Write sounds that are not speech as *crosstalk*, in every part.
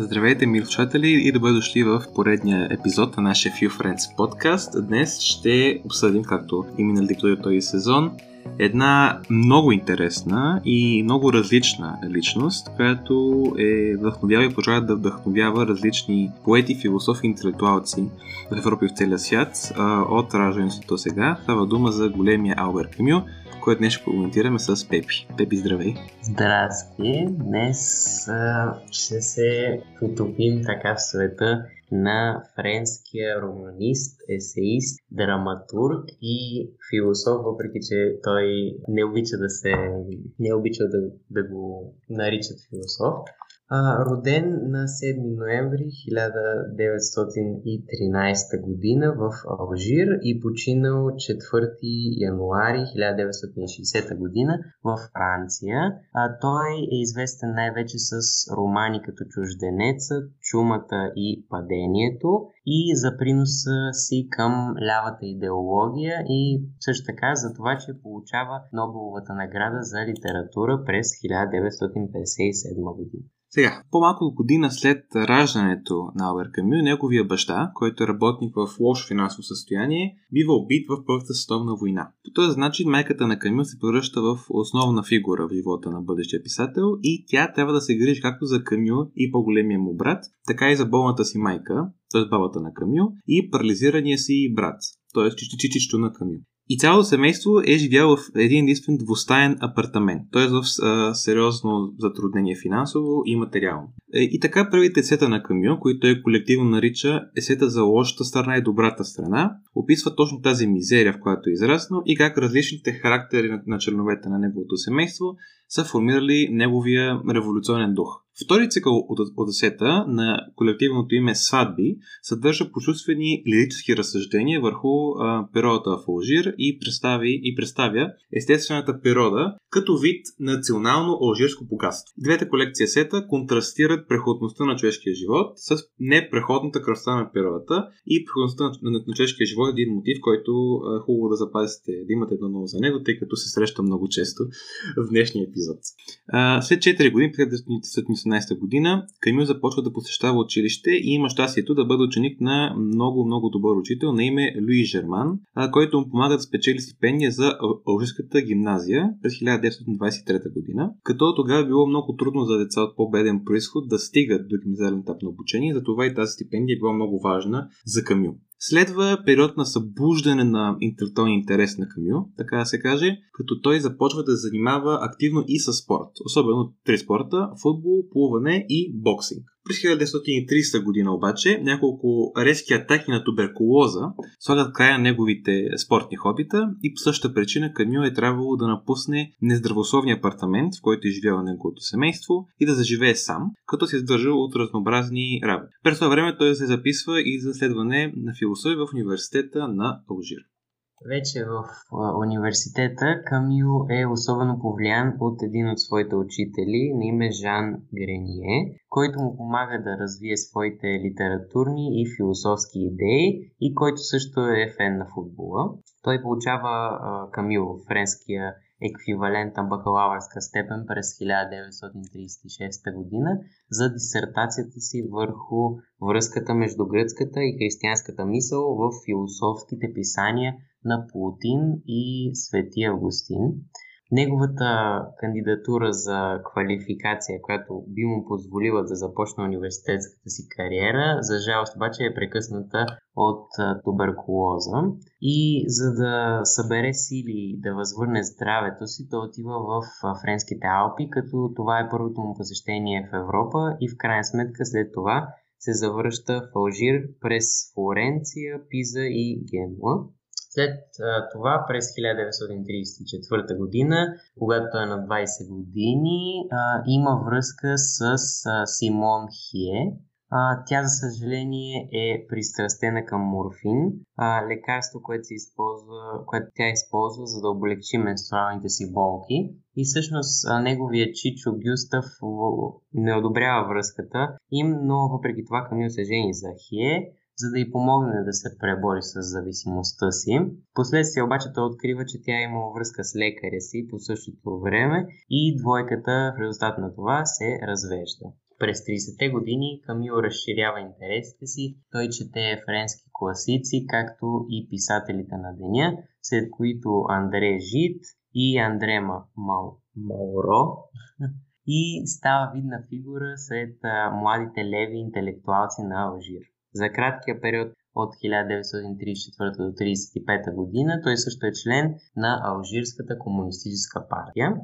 Здравейте, мили слушатели и добре дошли в поредния епизод на нашия Few Friends подкаст. Днес ще обсъдим, както и минали този сезон, една много интересна и много различна личност, която е вдъхновява и продължава да вдъхновява различни поети, философи интелектуалци в Европа и в целия свят от раждането сега. Става дума за големия Албер Камю, който днес ще коментираме с Пепи. Пепи, здравей! Здрасти! Днес а, ще се потопим така в света на френския романист, есеист, драматург и философ, въпреки че той не обича да се не обича да, да го наричат философ. А, роден на 7 ноември 1913 година в Алжир и починал 4 януари 1960 година в Франция. А, той е известен най-вече с романи като Чужденецът, Чумата и Падението и за приноса си към лявата идеология и също така за това, че получава Нобеловата награда за литература през 1957 година. Сега, по-малко година след раждането на Албер Камю, неговия баща, който е работник в лошо финансово състояние, бива убит в Първата световна война. По този начин майката на Камю се превръща в основна фигура в живота на бъдещия писател и тя трябва да се грижи както за Камю и по-големия му брат, така и за болната си майка, т.е. бабата на Камю, и парализирания си брат, т.е. чичичичто на Камю. И цялото семейство е живяло в един единствен двустаен апартамент, т.е. в а, сериозно затруднение финансово и материално. Е, и така първите есета на Камю, които той колективно нарича есета за лошата страна и добрата страна, описва точно тази мизерия, в която е израснал и как различните характери на членовете на неговото семейство са формирали неговия революционен дух. Втори цикъл от Одесета на колективното име Сватби съдържа почувствени лирически разсъждения върху а, природата в Алжир и, представи, и представя естествената природа като вид национално алжирско богатство. Двете колекции сета контрастират преходността на човешкия живот с непреходната красота на природата и преходността на, на, на човешкия живот е един мотив, който е хубаво да запазите, да имате едно ново за него, тъй като се среща много често в днешния епизод. А, след 4 години, през 1918 година, Камил започва да посещава училище и има щастието да бъде ученик на много, много добър учител на име Луи Жерман, който му помага да спечели стипендия за Алжирската гимназия през 1923 година, като тогава било много трудно за деца от по-беден происход да стигат до гимназиален етап на обучение, затова и тази стипендия е била много важна за Камил. Следва период на събуждане на интелектуалния интерес на Камю, така да се каже, като той започва да занимава активно и с спорт, особено три спорта – футбол, плуване и боксинг. През 1930 година обаче няколко резки атаки на туберкулоза слагат края на неговите спортни хобита и по същата причина Камю е трябвало да напусне нездравословния апартамент, в който е живял неговото семейство и да заживее сам, като се издържал от разнообразни работи. През това време той се записва и за следване на философия в университета на Алжир. Вече в университета Камил е особено повлиян от един от своите учители на име Жан Грение, който му помага да развие своите литературни и философски идеи и който също е фен на футбола. Той получава Камил френския еквивалент на бакалавърска степен през 1936 година за дисертацията си върху връзката между гръцката и християнската мисъл в философските писания на Плутин и Свети Августин. Неговата кандидатура за квалификация, която би му позволила да започне университетската си кариера, за жалост обаче е прекъсната от туберкулоза. И за да събере сили да възвърне здравето си, той отива в Френските Алпи, като това е първото му посещение в Европа и в крайна сметка след това се завръща в Алжир през Флоренция, Пиза и Генуа. След а, това, през 1934 година, когато е на 20 години, а, има връзка с а, Симон Хие. А, тя, за съжаление, е пристрастена към морфин, а, лекарство, което, се използва, което тя използва, за да облегчи менструалните си болки. И всъщност неговия Чичо Гюстав не одобрява връзката им, но въпреки това Камил се жени за Хие за да й помогне да се пребори с зависимостта си. Последствие обаче той открива, че тя има връзка с лекаря си по същото време и двойката в резултат на това се развежда. През 30-те години Камил разширява интересите си, той чете френски класици, както и писателите на деня, след които Андре Жит и Андре Мал... *laughs* И става видна фигура сред младите леви интелектуалци на Алжир. За краткия период от 1934 до 1935 година той също е член на Алжирската комунистическа партия.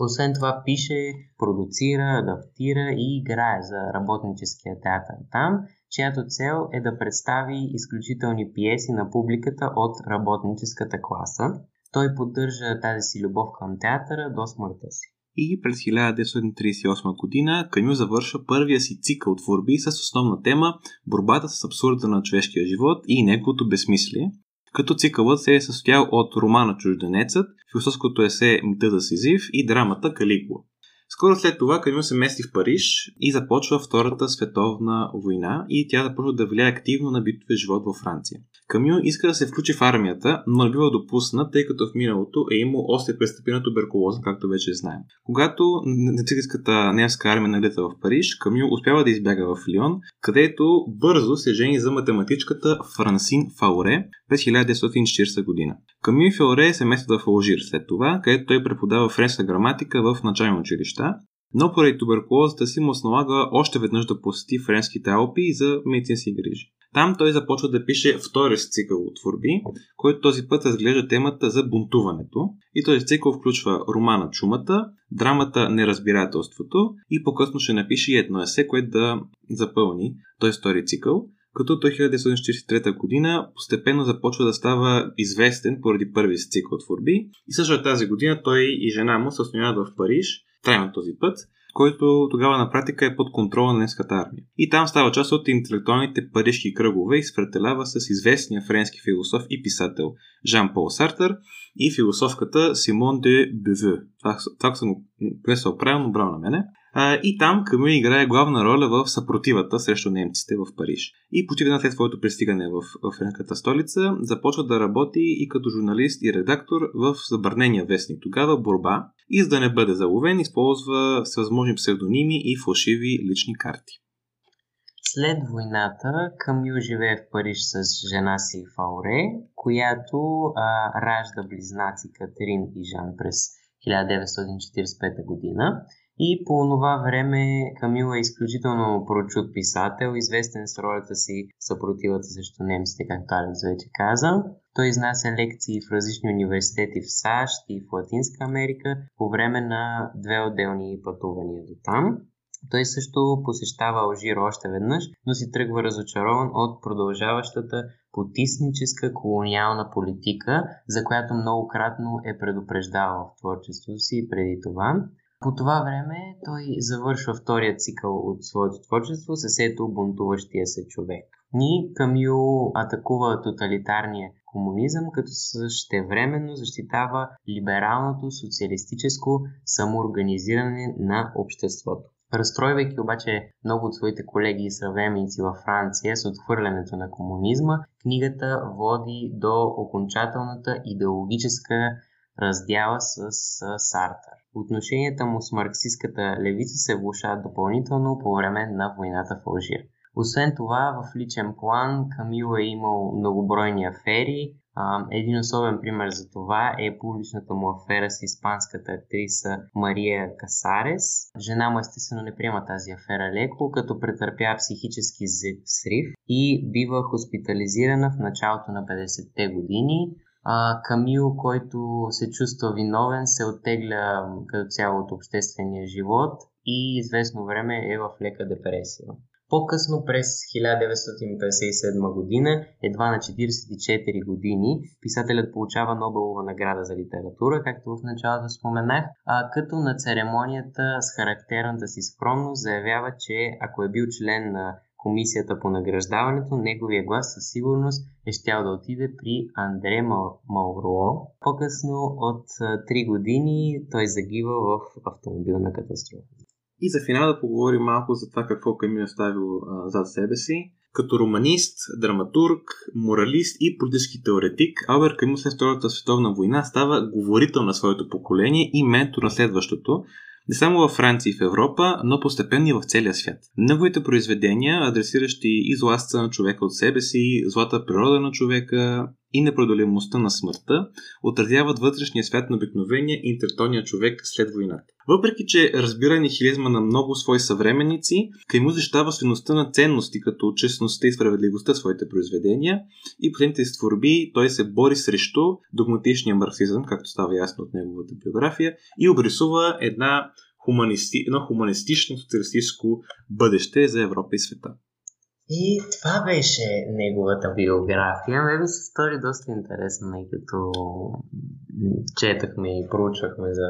Освен това пише, продуцира, адаптира и играе за работническия театър там, чиято цел е да представи изключителни пиеси на публиката от работническата класа. Той поддържа тази си любов към театъра до смъртта си. И през 1938 година Камю завършва първия си цикъл творби с основна тема борбата с абсурда на човешкия живот и неговото безсмислие, като цикълът се е състоял от романа Чужденецът, философското есе Мита за Сизив и драмата Калигула. Скоро след това Камил се мести в Париж и започва Втората световна война и тя започва да влияе активно на битовия живот във Франция. Камил иска да се включи в армията, но не бива допуснат, тъй като в миналото е имал остри престъпи на туберкулоза, както вече знаем. Когато нацистската немска армия налита в Париж, Камил успява да избяга в Лион, където бързо се жени за математичката Франсин Фауре през 1940 година. Камил Фауре се местят в Алжир след това, където той преподава френска граматика в начално училища, но поради туберкулозата си му налага още веднъж да посети френските Алпи за медицински грижи. Там той започва да пише втори цикъл от творби, който този път разглежда темата за бунтуването. И този цикъл включва романа Чумата, драмата Неразбирателството и по-късно ще напише едно есе, което да запълни този втори цикъл като той 1943 година постепенно започва да става известен поради първи си цикъл творби и също тази година той и жена му се основяват в Париж, трайно този път, който тогава на практика е под контрола на немската армия. И там става част от интелектуалните парижки кръгове и спретелява с известния френски философ и писател Жан-Пол Сартър и философката Симон де Беве. Това, това съм го правилно, браво на мене. А, и там Камю играе главна роля в съпротивата срещу немците в Париж. И почти веднага след своето пристигане в, в френската столица започва да работи и като журналист и редактор в забранения вестник тогава Борба и за да не бъде заловен използва всевъзможни псевдоними и фалшиви лични карти. След войната Камю живее в Париж с жена си Фауре, която а, ражда близнаци Катерин и Жан през 1945 година. И по това време Камил е изключително прочут писател, известен с ролята си съпротивата срещу немците, както Алекс вече каза. Той изнася лекции в различни университети в САЩ и в Латинска Америка по време на две отделни пътувания до там. Той също посещава Алжир още веднъж, но си тръгва разочарован от продължаващата потисническа колониална политика, за която многократно е предупреждавал в творчеството си преди това. По това време той завършва втория цикъл от своето творчество с ето бунтуващия се човек. Ни Камил атакува тоталитарния комунизъм, като същевременно защитава либералното социалистическо самоорганизиране на обществото. Разстройвайки обаче много от своите колеги и съвременници във Франция с отхвърлянето на комунизма, книгата води до окончателната идеологическа раздяла с, Сартър. Отношенията му с марксистската левица се влушават допълнително по време на войната в Алжир. Освен това, в личен план Камил е имал многобройни афери. Един особен пример за това е публичната му афера с испанската актриса Мария Касарес. Жена му естествено не приема тази афера леко, като претърпя психически срив и бива хоспитализирана в началото на 50-те години. А, Камил, който се чувства виновен, се оттегля като цяло от обществения живот и известно време е в лека депресия. По-късно през 1957 година, едва на 44 години, писателят получава Нобелова награда за литература, както в началото споменах, а като на церемонията с характерната си скромност заявява, че ако е бил член на комисията по награждаването, неговия глас със сигурност е щял да отиде при Андре Мауро. По-късно от 3 години той загива в автомобилна катастрофа. И за финал да поговорим малко за това какво Камил е оставил зад себе си. Като романист, драматург, моралист и политически теоретик, Албер Камил след Втората световна война става говорител на своето поколение и ментор на следващото, не само във Франция и в Европа, но постепенно и в целия свят. Неговите произведения, адресиращи и зластта на човека от себе си, злата природа на човека, и непреодолимостта на смъртта отразяват вътрешния свят на обикновения интертонния човек след войната. Въпреки, че разбира нихилизма на много свои съвременници, Кайму защитава свиността на ценности, като честността и справедливостта в своите произведения и последните си творби той се бори срещу догматичния марксизъм, както става ясно от неговата биография, и обрисува една хуманисти, едно хуманистично социалистическо бъдеще за Европа и света. И това беше неговата биография. Ме ми се стори доста интересно, тъй като четахме и проучвахме за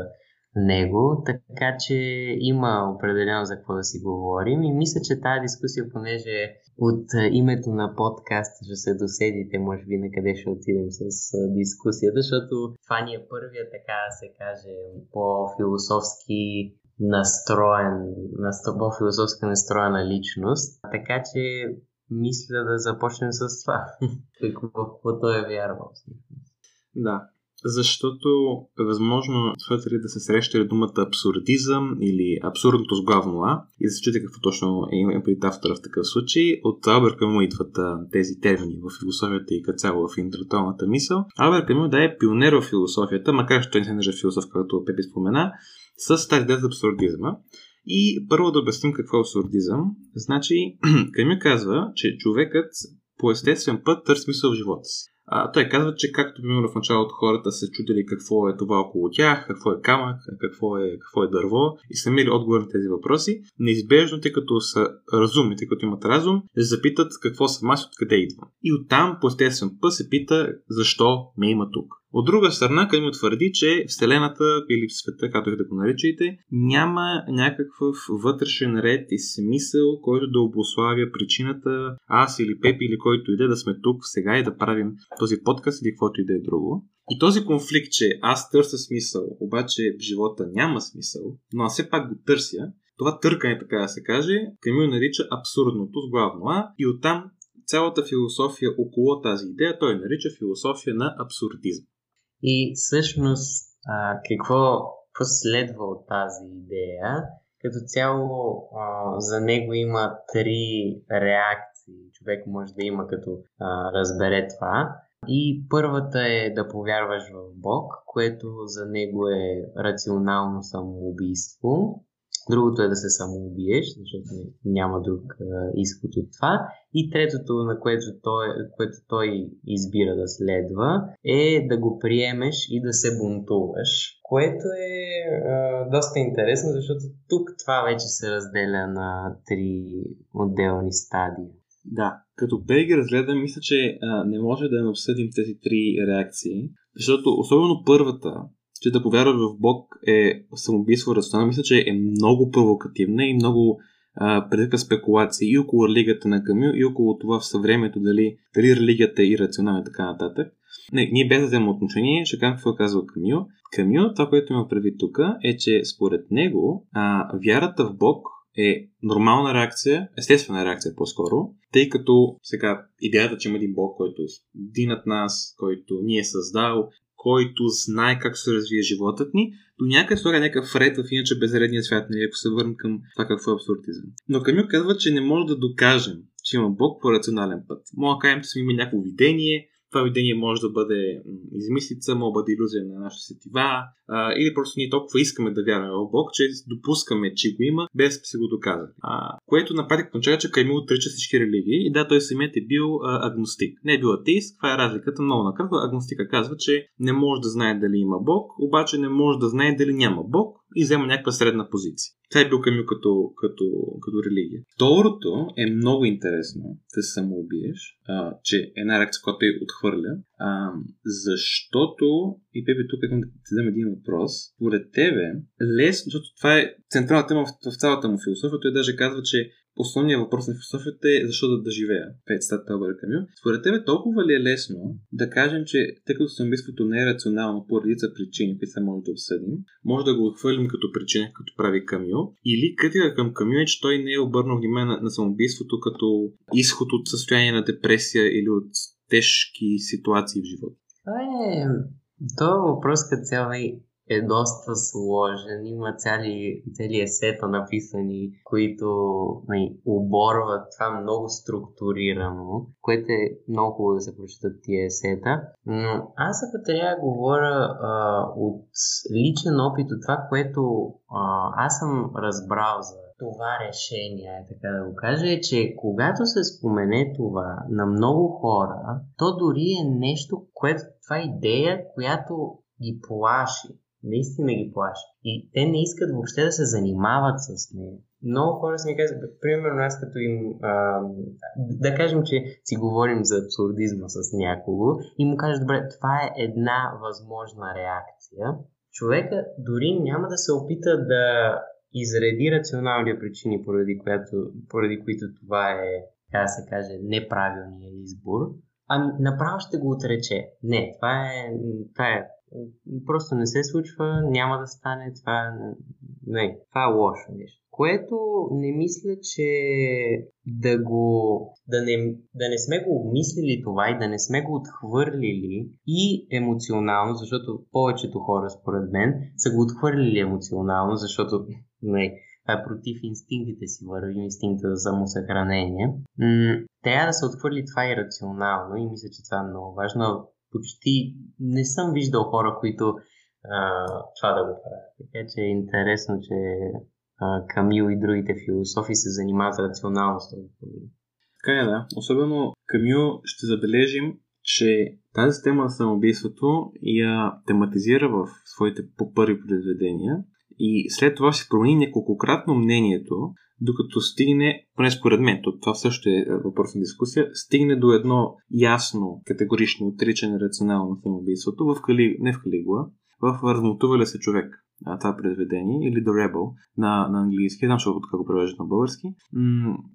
него, така че има определено за какво да си говорим и мисля, че тази дискусия, понеже от името на подкаста ще се доседите, може би на къде ще отидем с дискусията, защото това ни е първия, така да се каже, по-философски настроен, по-философска настроена личност. Така че мисля да започнем с това. *laughs* Какво той е вярвал. Да, защото е възможно слушатели да се срещали думата абсурдизъм или абсурдното с главно А и да се чуете какво точно е пред автора в такъв случай. От Албер Камю идват тези термини в философията и цяло в интелектуалната мисъл. Албер Камю да е пионер в философията, макар че той не се нарича философ, както Пепи спомена, с тази идея за абсурдизма. И първо да обясним какво е абсурдизъм. Значи, *clears throat* Камю казва, че човекът по естествен път търси смисъл в живота си. А, той казва, че както примерно в началото хората се чудили какво е това около тях, какво е камък, какво е, какво е дърво и са намерили отговор на тези въпроси, неизбежно, тъй като са разумни, тъй като имат разум, се запитат какво съм аз откъде идвам. И оттам по естествен път се пита защо ме има тук. От друга страна, Камил твърди, че Вселената или света, както и да го наричайте, няма някакъв вътрешен ред и смисъл, който да обославя причината аз или Пепи или който иде да сме тук сега и да правим този подкаст или каквото и да е друго. И този конфликт, че аз търся смисъл, обаче в живота няма смисъл, но аз все пак го търся, това търкане, така да се каже, Камил нарича абсурдното с главно А и оттам цялата философия около тази идея той нарича философия на абсурдизм. И всъщност а, какво, какво следва от тази идея? Като цяло а, за него има три реакции. Човек може да има като а, разбере това. И първата е да повярваш в Бог, което за него е рационално самоубийство. Другото е да се самоубиеш, защото няма друг изход от това. И третото, на което той, което той избира да следва, е да го приемеш и да се бунтуваш. Което е а, доста интересно, защото тук това вече се разделя на три отделни стадии. Да, като бе ги разгледам, мисля, че а, не може да не обсъдим тези три реакции, защото особено първата, че да повярваш в Бог е самоубийство рационално, мисля, че е много провокативна и много предизвика спекулации и около религията на Камил, и около това в съвремето дали, дали религията е ирационална и така нататък. Не, ние без да вземем отношение, ще кажем какво казва Камил. Камил, това, което има предвид тук, е, че според него а, вярата в Бог е нормална реакция, естествена реакция по-скоро, тъй като сега идеята, че има един Бог, който е над нас, който ни е създал, който знае как се развие животът ни, до някъде слага някакъв ред в иначе безредния свят, нали, ако се върнем към това какво е абсурдизъм. Но Камил казва, че не може да докажем, че има Бог по рационален път. Мога да кажем, че сме имали някакво видение, това видение може да бъде измислица, може да бъде иллюзия на нашите сетива, а, или просто ние толкова искаме да вярваме в Бог, че допускаме, че го има, без да си го доказали. А, което на практика означава, че Каймил отрича всички религии и да, той самият е бил а, агностик. Не е бил атеист, каква е разликата? Много накратко. Агностика казва, че не може да знае дали има Бог, обаче не може да знае дали няма Бог и взема някаква средна позиция. Това е бил Камил като, като, като религия. Второто е много интересно да се самоубиеш, а, че една реакция, която той отхвърля, а, защото, и Пепе тук искам да ти задам един въпрос, според тебе, лесно, защото това е централната тема в, в цялата му философия, той даже казва, че основният въпрос на философията е защо да, да живея. Пет стата Албер Камю. Според тебе толкова ли е лесно да кажем, че тъй като самоубийството не е рационално по редица причини, които се може да обсъдим, може да го отхвърлим като причина, като прави Камю, или критика към Камю е, че той не е обърнал внимание на, на самоубийството като изход от състояние на депресия или от тежки ситуации в живота. Това е... Това въпрос като цяло е е доста сложен. Има цяли, цели есета написани, които не, нали, оборват това много структурирано, което е много хубаво да се прочитат тия есета. Но аз ако трябва да говоря а, от личен опит от това, което а, аз съм разбрал за това решение, е така да го кажа, е, че когато се спомене това на много хора, то дори е нещо, което това е идея, която ги плаши. Наистина ги плаши. И те не искат въобще да се занимават с нея. Много хора си ми казват, примерно аз като им, а, да кажем, че си говорим за абсурдизма с някого и му кажа, добре, това е една възможна реакция. Човека дори няма да се опита да изреди рационални причини, поради, която, поради които това е, така да се каже, неправилният избор, ами направо ще го отрече. Не, това е, това е просто не се случва, няма да стане, това, не, това е лошо нещо. Което не мисля, че да го, да не, да не сме го обмислили това и да не сме го отхвърлили и емоционално, защото повечето хора според мен са го отхвърлили емоционално, защото не, това е против инстинктите си, върви инстинкта за самосъхранение. М- трябва да се отхвърли това и рационално и мисля, че това е много важно. Почти не съм виждал хора, които а, това да го правят. Така че е интересно, че а, Камил и другите философи се занимават с рационално с този проблем. Така е, да. Особено Камил ще забележим, че тази тема на самоубийството я тематизира в своите по първи произведения и след това се промени неколкократно мнението, докато стигне, поне според мен, това също е въпрос на дискусия, стигне до едно ясно, категорично отричане рационално на самоубийството в Кали, не в Калигула, в Размотува ли се човек това произведение, или The Rebel на, на английски, знам защо как го превеждат на български.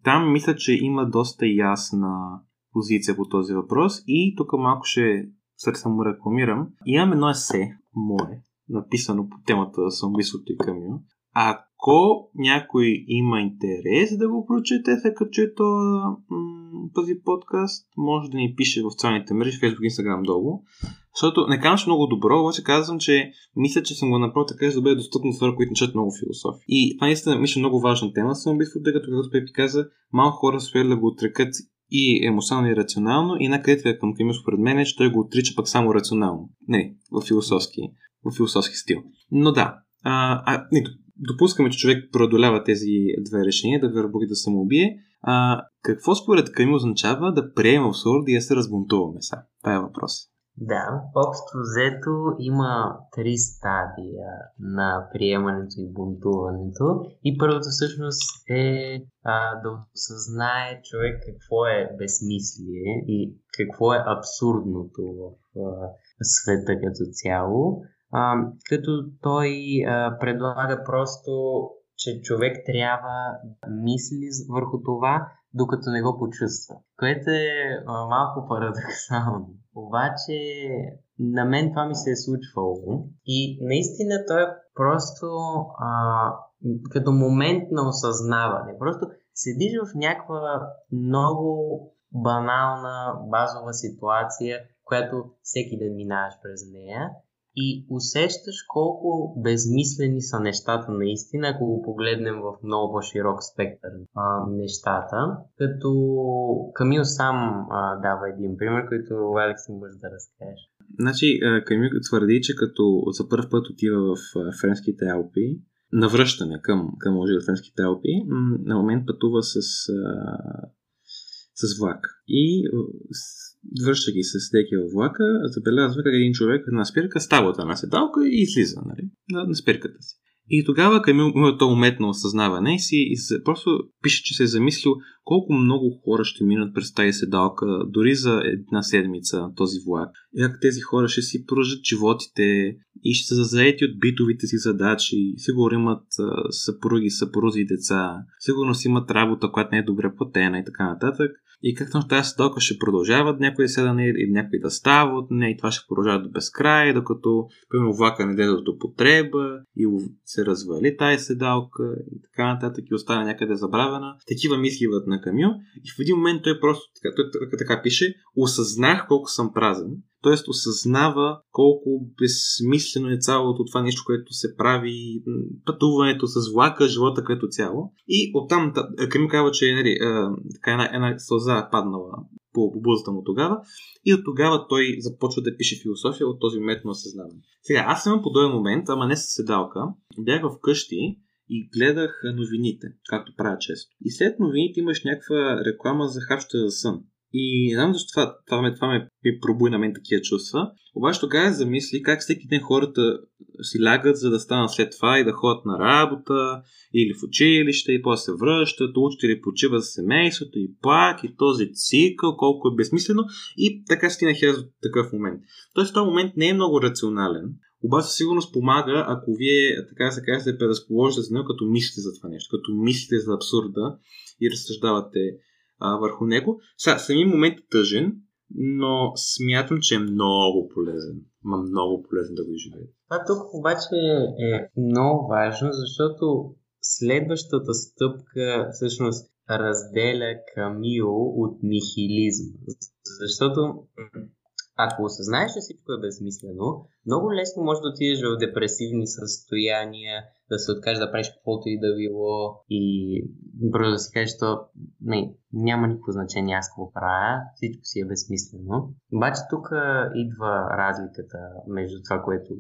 Там мисля, че има доста ясна позиция по този въпрос и тук малко ще сърце му рекламирам. Имам едно есе, мое, написано по темата самоубийството и Камио. Ако някой има интерес да го прочете, след като чуе този подкаст, може да ни пише в социалните мрежи, Facebook, Instagram долу. Защото не казвам, че много добро, обаче казвам, че мисля, че съм го направил така, за да бъде достъпно за хора, които начат много философи. И това наистина мисля много важна тема самоубийството, тъй като, както Пепи каза, малко хора са да го отрекат и емоционално и рационално, и една критика към Камил според мен е, че той го отрича пък само рационално. Не, в философски, в философски стил. Но да, а, а, не, допускаме, че човек преодолява тези две решения, да вербуги да самоубие. А, какво според Камил означава да приема абсурд и да се разбунтуваме са? Това е въпрос. Да, общо взето има три стадия на приемането и бунтуването. И първото всъщност е а, да осъзнае човек какво е безсмислие и какво е абсурдното в а, света като цяло. А, като той а, предлага просто, че човек трябва да мисли върху това, докато не го почувства. Което е а, малко парадоксално. Обаче на мен това ми се е случвало и наистина той е просто а, като момент на осъзнаване. Просто седиш в някаква много банална, базова ситуация, която всеки ден минаваш през нея и усещаш колко безмислени са нещата наистина, ако го погледнем в много по-широк спектър а, нещата. Като Камил сам а, дава един пример, който Алекс може да разкажеш. Значи, Камил твърди, че като за първ път отива в френските Алпи, навръщане към, към в френските Алпи, на момент пътува с, с влак. И връщайки се стеки във влака, забелязва как един човек на спирка става от една седалка и излиза нали, на, на спирката си. И тогава Камил то уметно осъзнаване си и просто пише, че се е замислил колко много хора ще минат през тази седалка, дори за една седмица този влак. И как тези хора ще си продължат животите и ще са заети от битовите си задачи. Сигурно имат съпруги, съпрузи и деца. Сигурно си имат работа, която не е добре платена и така нататък. И както тази седалка ще продължават някои да седане и някои да става от нея и това ще продължава до безкрай, докато примерно влака не даде до потреба и се развали тази седалка и така нататък и остане някъде забравена. Такива мисли на Камил и в един момент той просто той, така пише осъзнах колко съм празен Тоест осъзнава колко безсмислено е цялото това нещо, което се прави, пътуването с влака, живота като цяло. И оттам Камил казва, че е, нали, така една, една сълза е паднала по бузата му тогава. И от тогава той започва да пише философия от този момент на осъзнаване. Сега, аз имам подобен момент, ама не с седалка. Бях вкъщи и гледах новините, както правя често. И след новините имаш някаква реклама за хапчета за сън. И не знам защо това, това, ме, това ме пробуи на мен такива чувства. Обаче тогава замисли как всеки ден хората си лягат, за да станат след това и да ходят на работа или в училище и после се връщат, учат или почиват за семейството и пак и този цикъл, колко е безсмислено и така стигнах аз до такъв момент. Тоест този момент не е много рационален, обаче със сигурност помага, ако вие, така се каже, предразположите за него, като мислите за това нещо, като мислите за абсурда и разсъждавате а, върху него. Сега, самия момент е тъжен, но смятам, че е много полезен. Ма много полезен да го изживеете. Това тук обаче е много важно, защото следващата стъпка всъщност разделя Камил от нихилизма. Защото ако осъзнаеш, че всичко е безсмислено, много лесно може да отидеш в депресивни състояния, да се откажеш да правиш каквото и да било и бързо да си кажеш, то не, няма никакво значение аз какво правя, всичко си е безсмислено. Обаче тук идва разликата между това, което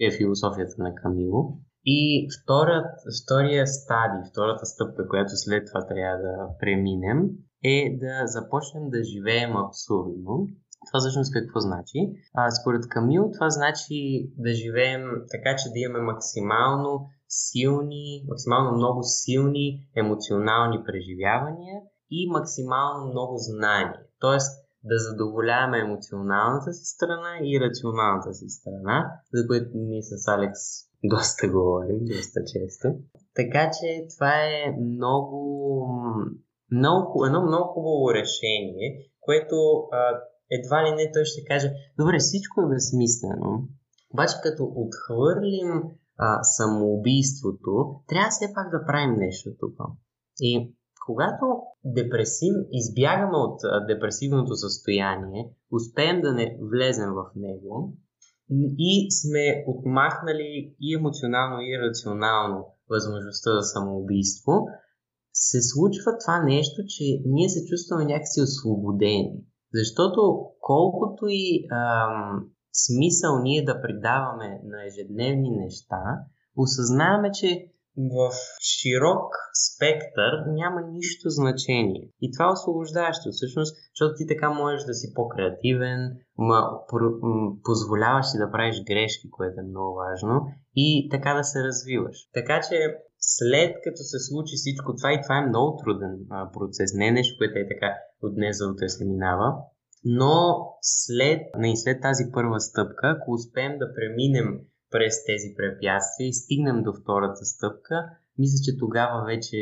е философията на Камило и вторият, втория стадий, втората стъпка, която след това трябва да преминем, е да започнем да живеем абсурдно това всъщност какво значи? А, според Камил това значи да живеем така, че да имаме максимално силни, максимално много силни емоционални преживявания и максимално много знания. Тоест да задоволяваме емоционалната си страна и рационалната си страна, за което ние с Алекс доста говорим, доста често. Така че това е много, много едно много хубаво решение, което а, едва ли не той ще каже, добре, всичко е безсмислено, обаче като отхвърлим а, самоубийството, трябва все пак да правим нещо тук. И когато депресив, избягаме от депресивното състояние, успеем да не влезем в него и сме отмахнали и емоционално, и рационално възможността за самоубийство, се случва това нещо, че ние се чувстваме някакси освободени. Защото колкото и ам, смисъл ние да придаваме на ежедневни неща, осъзнаваме, че в широк спектър няма нищо значение. И това е освобождаващо, всъщност, защото ти така можеш да си по-креативен, ма, позволяваш си да правиш грешки, което е много важно, и така да се развиваш. Така че след като се случи всичко това, и това е много труден а, процес, не е нещо, което е така от днес за утре се минава, но след, не, след тази първа стъпка, ако успеем да преминем през тези препятствия и стигнем до втората стъпка, мисля, че тогава вече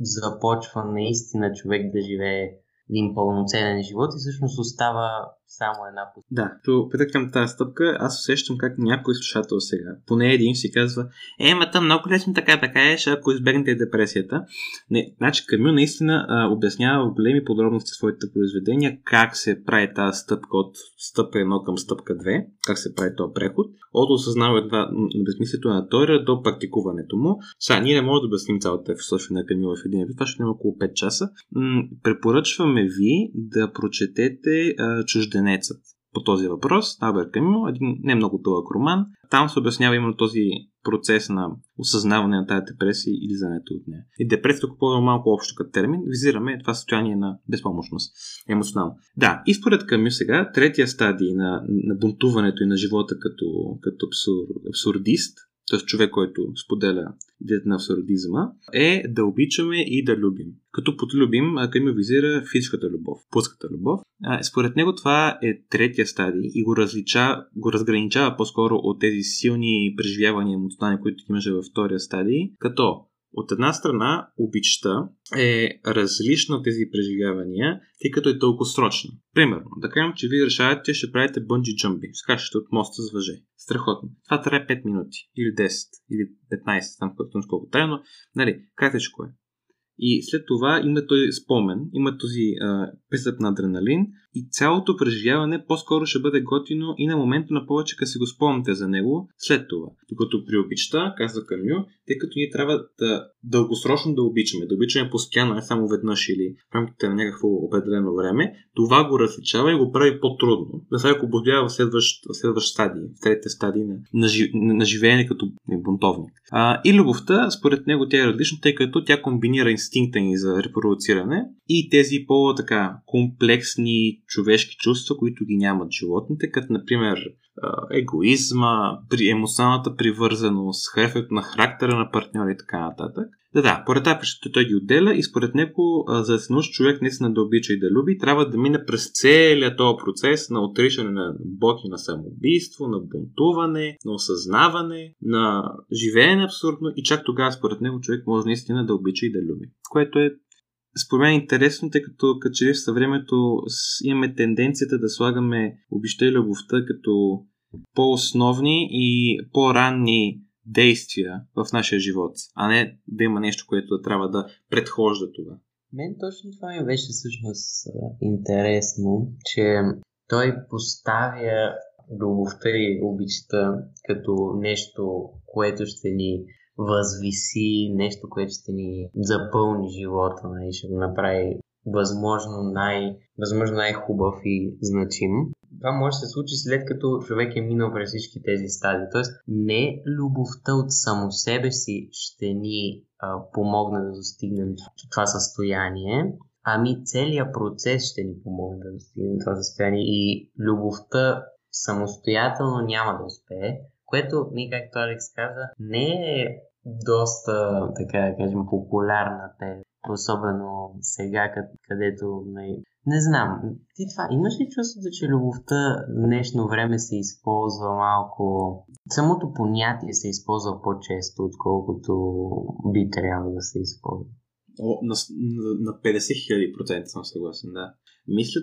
започва наистина човек да живее един пълноценен живот и всъщност остава само една път. Да, то към тази стъпка, аз усещам как някой слушател сега, поне един си казва, е, ма там много лесно така така е, ако избегнете депресията. Не, значи Камил наистина а, обяснява в големи подробности своите произведения как се прави тази стъпка от стъпка 1 към стъпка 2, как се прави този преход, от осъзнаването на безмислието на теория до практикуването му. Сега, ние не можем да обясним цялата философия на Камил в един епизод, това ще има около 5 часа. М- препоръчваме ви да прочетете а, чуждене Чужденецът по този въпрос, Абер Камю, един не много дълъг роман. Там се обяснява именно този процес на осъзнаване на тази депресия и излизането от нея. И депресията, ако по малко общо като термин, визираме това състояние на безпомощност, емоционално. Да, и според Камю сега, третия стадий на, на бунтуването и на живота като, като абсур, абсурдист, т.е. човек, който споделя идеята на абсурдизма, е да обичаме и да любим. Като под любим, Камил визира физическата любов, плъската любов. Според него това е третия стадий и го, различа, го разграничава по-скоро от тези силни преживявания емоционални, които имаше във втория стадий, като от една страна, обичта е различна от тези преживявания, тъй като е дългосрочна. Примерно, да кажем, че вие решавате, че ще правите бънджи джамби, скачате от моста с въже. Страхотно. Това трябва 5 минути, или 10, или 15, там колко колко трябва, но, нали, кратичко е. И след това има този спомен, има този а, на адреналин и цялото преживяване по-скоро ще бъде готино и на момента на повече, като си го спомните за него след това. Докато при обичта, каза Камю, тъй като ние трябва да дългосрочно да обичаме, да обичаме постоянно, не само веднъж или в рамките на някакво определено време, това го различава и го прави по-трудно. Да сега го в следващ, следващ стадий, в третите стадии на, на, на живеене като бунтовник. А, и любовта, според него, тя е различна, тъй като тя комбинира инстинкта ни за репродуциране и тези по-така комплексни човешки чувства, които ги нямат животните, като например егоизма, при емоционалната привързаност, характерът на характера на партньора и така нататък. Да, да, тази причина той ги отделя и според него, за да се научи човек наистина да обича и да люби, трябва да мине през целият този процес на отричане на Бог и на самоубийство, на бунтуване, на осъзнаване, на живеене абсурдно и чак тогава според него човек може наистина да обича и да люби. Което е според мен интересно, тъй като като че в съвремето имаме тенденцията да слагаме обичта и любовта като по-основни и по-ранни действия в нашия живот, а не да има нещо, което трябва да предхожда това. Мен точно това ми беше всъщност интересно, че той поставя любовта и обичта като нещо, което ще ни възвиси, нещо, което ще ни запълни живота и нали, ще го направи възможно, най, възможно най-хубав и значим. Това може да се случи след като човек е минал през всички тези стадии. Тоест, не любовта от само себе си ще ни а, помогне да достигнем това състояние, ами целият процес ще ни помогне да достигнем това състояние и любовта самостоятелно няма да успее, което, ми, както Алекс каза, не е доста, така да кажем, популярна тема. Особено сега, където не, знам, ти това имаш ли чувството, че любовта в днешно време се използва малко... Самото понятие се използва по-често, отколкото би трябвало да се използва? О, на, на 50 хиляди процента съм съгласен, да. Мисля,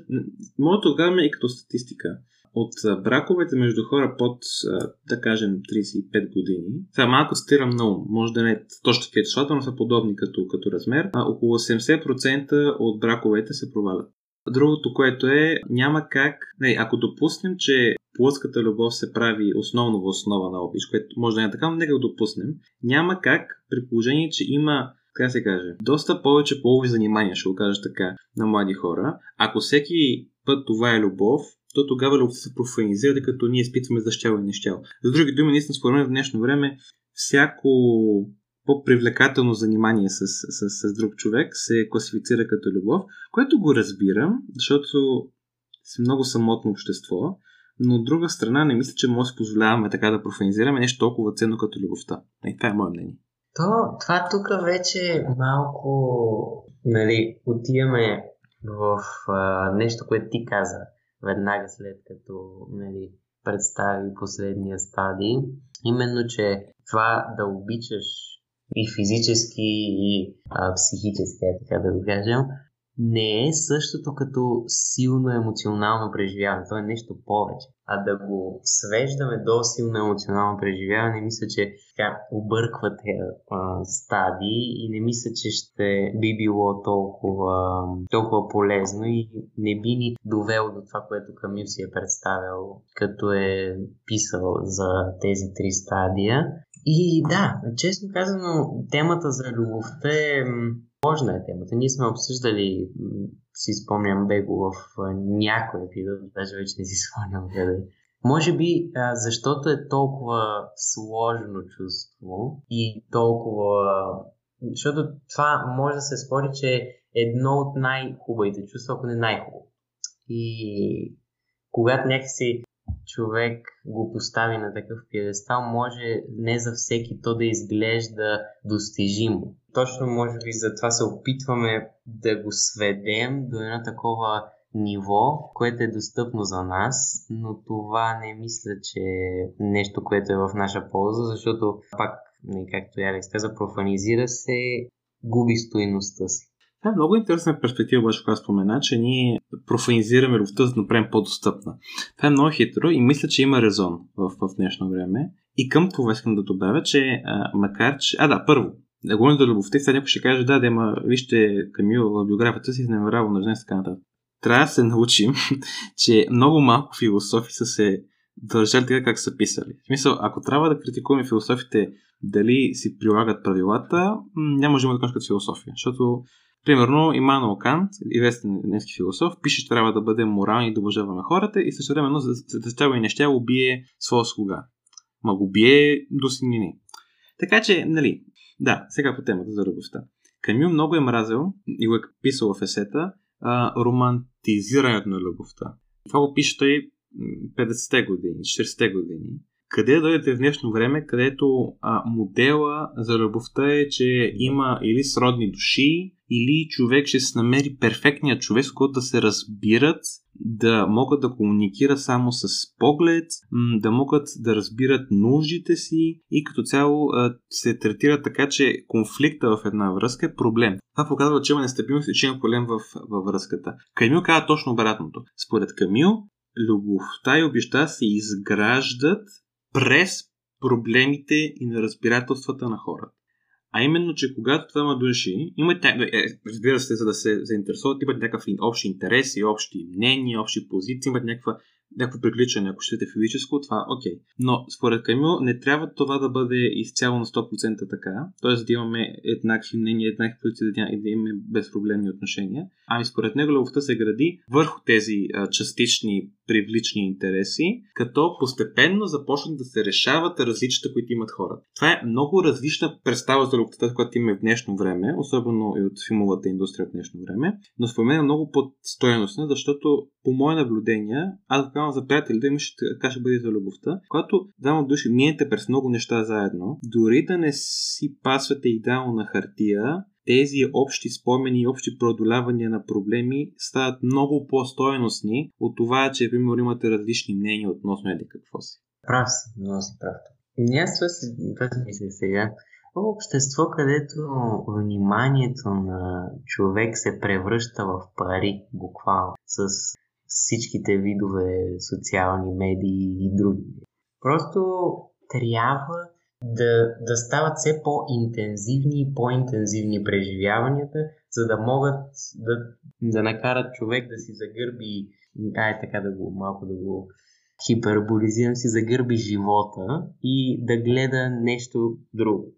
моето тогава е като статистика от браковете между хора под, да кажем, 35 години, сега малко цитирам много, може да не е точно такива числата, но са подобни като, като размер, а около 70% от браковете се провалят. Другото, което е, няма как, не, ако допуснем, че плъската любов се прави основно в основа на обич, което може да не е така, но нека го допуснем, няма как при положение, че има така се каже, доста повече полови занимания, ще го кажа така, на млади хора. Ако всеки път това е любов, то тогава любовта се профанизира, като ние изпитваме защяло и нещяло. За други думи, наистина според мен в днешно време всяко по-привлекателно занимание с, с, с друг човек се класифицира като любов, което го разбирам, защото си много самотно общество, но от друга страна не мисля, че може да позволяваме така да профанизираме нещо толкова ценно като любовта. И това е мое мнение. То, това тук вече малко нали, отиваме в а, нещо, което ти каза веднага след като нали, представи последния стадий. Именно, че това да обичаш и физически, и а, психически, така да го кажем, не е същото като силно емоционално преживяване. То е нещо повече. А да го свеждаме до силно емоционално преживяване, мисля, че така обърква тези стадии и не мисля, че ще би било толкова, толкова полезно и не би ни довело до това, което Камил си е представил, като е писал за тези три стадия. И да, честно казано, темата за любовта е сложна е темата. Ние сме обсъждали, си спомням Бего в някой епизод, даже вече не си спомням къде. Може би, защото е толкова сложно чувство и толкова... Защото това може да се спори, че е едно от най-хубавите чувства, ако не най-хубаво. И когато някакси човек го постави на такъв пиедестал, може не за всеки то да изглежда достижимо. Точно може би за това се опитваме да го сведем до едно такова ниво, което е достъпно за нас, но това не мисля, че е нещо, което е в наша полза, защото пак, както я каза, профанизира се, губи стоиността си. Да, много интересна перспектива обаче, която спомена, че ние профанизираме любовта, за да направим по-достъпна. Това е много хитро и мисля, че има резон в, в днешно време. И към това искам да добавя, че а, макар че... А да, първо, да говорим за любовта, сега някой ще каже, да, да, ма, вижте Камил в биографията си, изневерява на жена с така нататък. Трябва да се научим, *laughs* че много малко философи са се държали така как са писали. В смисъл, ако трябва да критикуваме философите дали си прилагат правилата, няма да има да като философия. Защото, примерно, Имануел Кант, известен немски философ, пише, че трябва да бъде морални и да уважаваме хората и също времено за да и неща убие своя слуга. Ма го бие до синини. Така че, нали, да, сега по темата за любовта. Камил много е мразил и го е писал в есета а, романтизирането на любовта. Това го пише той 50-те години, 40-те години. Къде дойдете в днешно време, където а, модела за любовта е, че има или сродни души, или човек ще се намери перфектният човек, с който да се разбират, да могат да комуникират само с поглед, да могат да разбират нуждите си и като цяло се третира така, че конфликта в една връзка е проблем. Това показва, че има нестабилност и че има проблем в, във връзката. Камил казва точно обратното. Според Камил, любовта и обеща се изграждат през проблемите и неразбирателствата на хората. А именно, че когато двама души имат, е, разбира се, за да се заинтересуват, имат някакъв общи интереси, общи мнения, общи позиции, имат някаква някакво приключване, ако щете физическо, това окей. Okay. Но според Камил не трябва това да бъде изцяло на 100% така, т.е. да имаме еднакви мнения, еднакви позиции и да имаме безпроблемни отношения. Ами според него любовта се гради върху тези а, частични привлични интереси, като постепенно започнат да се решават различията, които имат хората. Това е много различна представа за любовта, която имаме в днешно време, особено и от филмовата индустрия в днешно време, но според е много подстоеностна, защото по мое наблюдение, аз казвам за приятели да имаш така ще бъде за любовта, когато двама души минете през много неща заедно, дори да не си пасвате идеално на хартия, тези общи спомени и общи преодолявания на проблеми стават много по-стоеностни от това, че, примерно, имате различни мнения относно еди какво си. Прав си, много си прав. Аз това си, това си мисля сега. В общество, където вниманието на човек се превръща в пари, буквално, с всичките видове социални медии и други. Просто трябва да, да стават все по-интензивни и по-интензивни преживяванията, за да могат да, да накарат човек да си загърби, ай така да го малко да го хиперболизирам, си загърби живота и да гледа нещо друго.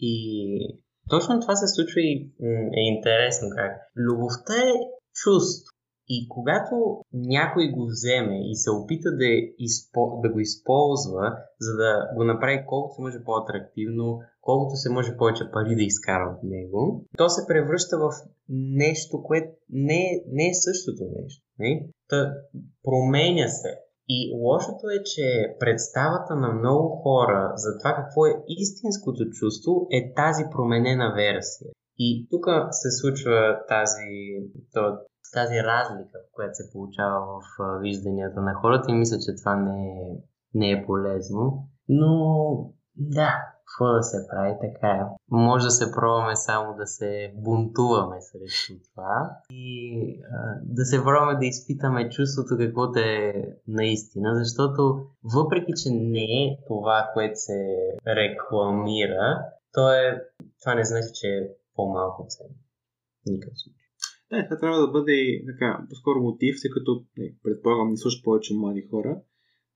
И точно това се случва и е интересно как. Любовта е чувство. И когато някой го вземе и се опита да, изпо, да го използва, за да го направи колкото се може по-атрактивно, колкото се може повече пари да изкара от него, то се превръща в нещо, което не, не е същото нещо. Не? Та, променя се. И лошото е, че представата на много хора за това какво е истинското чувство е тази променена версия. И тук се случва тази, тази разлика, която се получава в вижданията на хората и мисля, че това не е, не е полезно. Но да, какво да се прави, така е. Може да се пробваме само да се бунтуваме срещу това и а, да се пробваме да изпитаме чувството каквото е наистина, защото въпреки, че не е това, което се рекламира, то е, това не значи, че по-малко ценно. Никакъв случай. Да, това трябва да бъде така, по-скоро мотив, тъй като не, предполагам не слушат повече млади хора,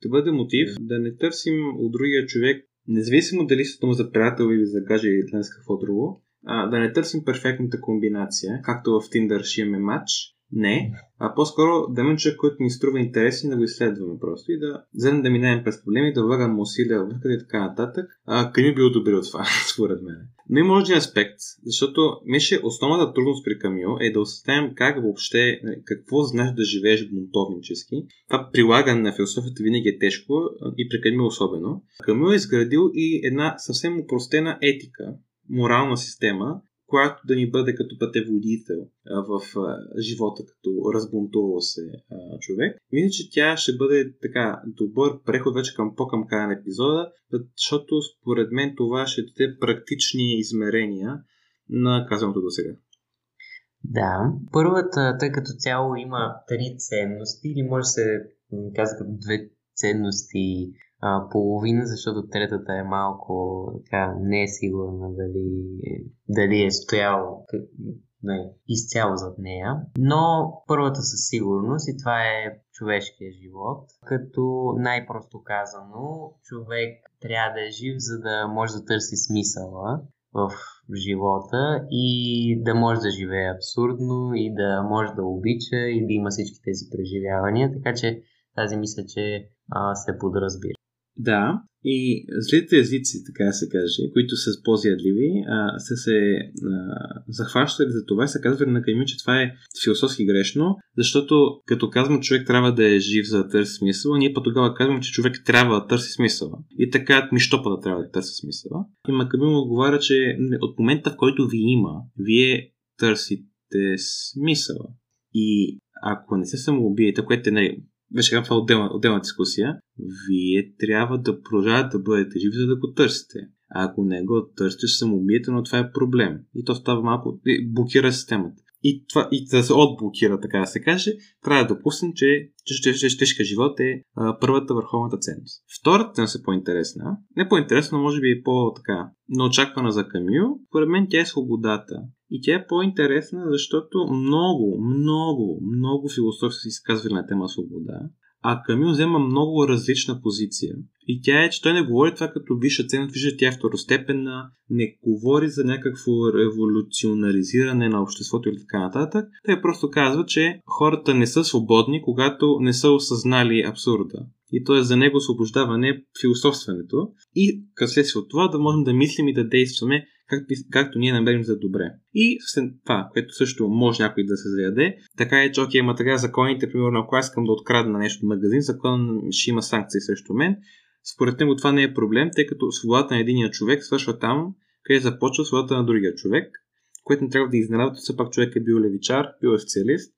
да бъде мотив да не търсим от другия човек, независимо дали се дума за приятел или за гажа или днес какво друго, а, да не търсим перфектната комбинация, както в Tinder ще имаме матч, не, а по-скоро да имаме човек, който ни струва интереси, да го изследваме просто и да вземем да минаем през проблеми, да влагаме усилия в и така нататък. А, Камил би одобрил това, *laughs* според мен. Но има още аспект, защото мисля, основната трудност при Камил е да осъзнаем как въобще, нали, какво значи да живееш бунтовнически. Това прилагане на философията винаги е тежко и при Камил особено. Камил е изградил и една съвсем упростена етика, морална система, която да ни бъде като пътеводител в живота, като разбунтувал се човек. Мисля, че тя ще бъде така добър преход вече към по-към края на епизода, защото според мен това ще даде практични измерения на казаното до сега. Да, първата, тъй като цяло има три ценности, или може да се казва две ценности а, половина, защото третата е малко така не е сигурна дали, дали е стоял не, изцяло зад нея. Но първата със сигурност и това е човешкия живот. Като най-просто казано, човек трябва да е жив, за да може да търси смисъла в живота и да може да живее абсурдно и да може да обича и да има всички тези преживявания. Така че тази мисля, че а, се подразбира. Да, и злите езици, така се каже, които са по-зядливи, са се а, захващали за това и са казвали на Каймю, че това е философски грешно, защото като казвам човек трябва да е жив за да търси смисъл, ние по тогава казваме, че човек трябва да търси смисъла. И така ми щопа да трябва да търси смисъла. И Макамил отговаря, че от момента в който ви има, вие търсите смисъла. И ако не се самоубиете, което е не, вече казвам, това отделна, отделна дискусия, вие трябва да продължавате да бъдете живи, за да го търсите. А ако не го търсите, ще самоубиете, но това е проблем. И то става малко, блокира системата. И, това, и да се отблокира, така да се каже, трябва да допуснем, че тежка живот е а, първата върховната ценност. Втората ценност е по-интересна. Не по-интересна, но може би е по-така неочаквана за Камю. Поред мен тя е свободата. И тя е по-интересна, защото много, много, много философи се изказвали на тема свобода. А Камил взема много различна позиция. И тя е, че той не говори това като висша ценност, вижда тя е второстепенна, не говори за някакво революционаризиране на обществото или така нататък. Той просто казва, че хората не са свободни, когато не са осъзнали абсурда. И то е за него освобождаване философстването. И следствие от това да можем да мислим и да действаме както, както ние намерим за добре. И това, което също може някой да се заяде, така е, че окей, има така законите, примерно ако аз искам да открадна нещо в магазин, закон ще има санкции срещу мен. Според него това не е проблем, тъй като свободата на единия човек свършва там, къде започва свободата на другия човек, което не трябва да изненадва, все пак човек е бил левичар, бил е социалист.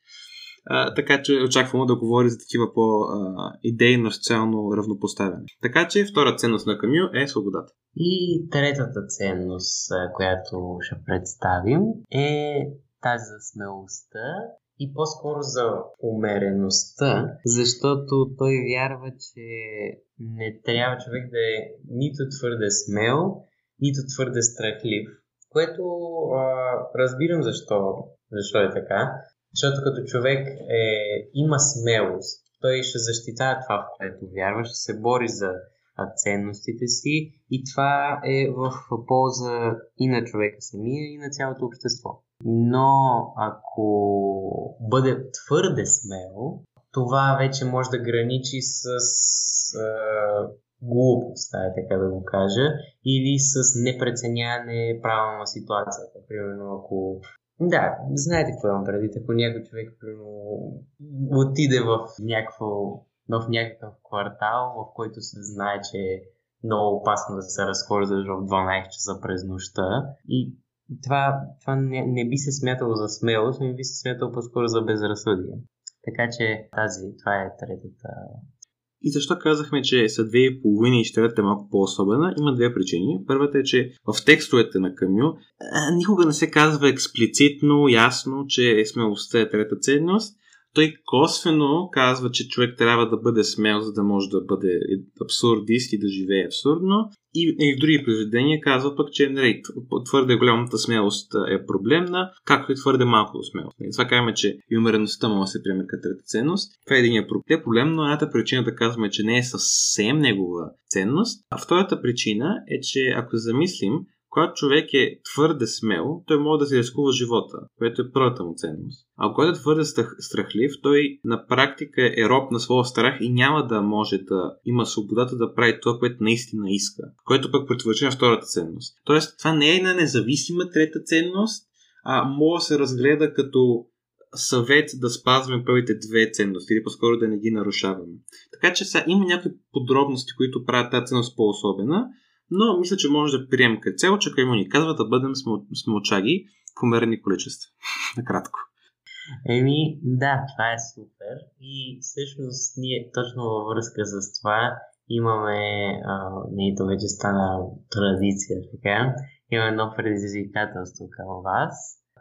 Така че очакваме да говори за такива по-идейно социално равнопоставяне. Така че втора ценност на Камю е свободата. И третата ценност, която ще представим, е тази за смелостта и по-скоро за умереността, защото той вярва, че не трябва човек да е нито твърде смел, нито твърде страхлив. Което а, разбирам защо, защо е така. Защото като човек е, има смелост, той ще защитава това, в което вярва, ще се бори за ценностите си и това е в полза и на човека самия, и на цялото общество. Но ако бъде твърде смел, това вече може да граничи с а, глупост, е така да го кажа, или с непреценяване правилно на ситуацията. Примерно, ако да, знаете какво имам предвид. Ако някой човек примерно, отиде в, някакво, в някакъв квартал, в който се знае, че е много опасно да се разхождаш в 12 часа през нощта и това, това не, не би се смятало за смелост, но би се смятало по-скоро за безразсъдие. Така че тази, това е третата и защо казахме, че са две и половина и четвъртата е малко по-особена? Има две причини. Първата е, че в текстовете на Камю никога не се казва експлицитно, ясно, че смелостта е трета ценност той косвено казва, че човек трябва да бъде смел, за да може да бъде абсурдист и да живее абсурдно. И, и в други произведения казва пък, че нали, твърде голямата смелост е проблемна, както и твърде малко смелост. И това казваме, че и умереността може да се приеме като ценност. Това е един проблем, но едната причина да казваме, че не е съвсем негова ценност. А втората причина е, че ако замислим, когато човек е твърде смел, той може да се рискува живота, което е първата му ценност. А когато е твърде страхлив, той на практика е роб на своя страх и няма да може да има свободата да прави това, което наистина иска, което пък противоречи на втората ценност. Тоест, това не е една независима трета ценност, а може да се разгледа като съвет да спазваме първите две ценности или по-скоро да не ги нарушаваме. Така че сега има някакви подробности, които правят тази ценност по-особена, но мисля, че може да приемем като цел, че ако ни казва да бъдем смълчаги в умерени количества. *laughs* Накратко. Еми, да, това е супер. И всъщност ние точно във връзка с това имаме, а, то вече стана традиция, така, имаме едно предизвикателство към вас,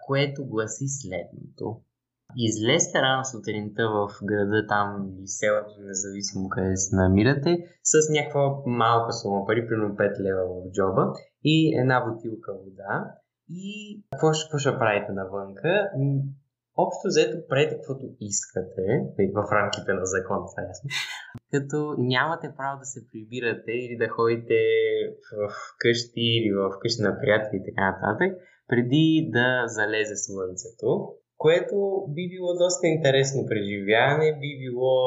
което гласи следното. Излезте рано сутринта в града там или селото, независимо къде се намирате, с някаква малка сума пари, примерно 5 лева в джоба и една бутилка вода. И какво ще, какво ще правите навънка? Общо взето правете каквото искате, в рамките на закон, това е ясно. Като нямате право да се прибирате или да ходите в къщи или в къщи на приятели и така нататък, преди да залезе слънцето което би било доста интересно преживяване, би било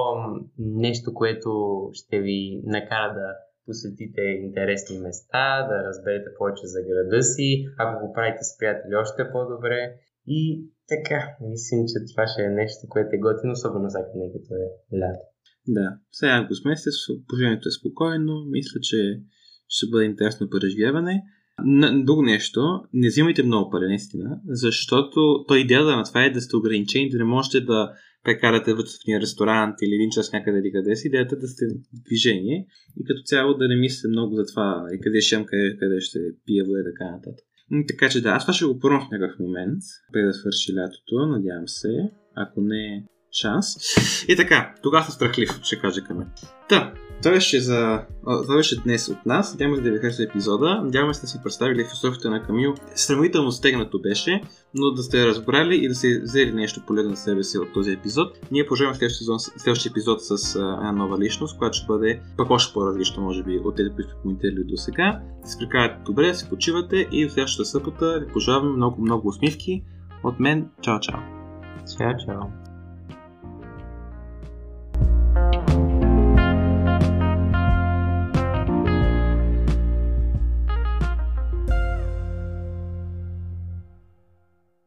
нещо, което ще ви накара да посетите интересни места, да разберете повече за града си, ако го правите с приятели още по-добре. И така, мислим, че това ще е нещо, което е готино, особено сега, като е лято. Да, сега август месец, положението е спокойно, мисля, че ще бъде интересно преживяване. Друго нещо, не взимайте много пари, наистина, защото то идеята на това е да сте ограничени, да не можете да прекарате вътре в един ресторант или един час някъде или къде си. Идеята е да сте в движение и като цяло да не мислите много за това, нали, къде ще къде, къде ще пия вода и така нататък. Така че да, аз това ще го пробвам в някакъв момент, преди да свърши лятото, надявам се. Ако не шанс. И така, тогава съм страхлив, ще каже към. Та, това беше, за... това беше днес от нас. Надяваме да ви хареса епизода. Надяваме се да си представили философията на Камил. Сравнително стегнато беше, но да сте разбрали и да сте взели нещо полезно за себе си от този епизод. Ние продължаваме следващия, следващия епизод с една нова личност, която ще бъде пък още по-различна, може би, от тези, които коментирали до сега. Се добре, да се почивате и в следващата събота ви пожелавам много, много усмивки. От мен, чао, чао! Чао, чао!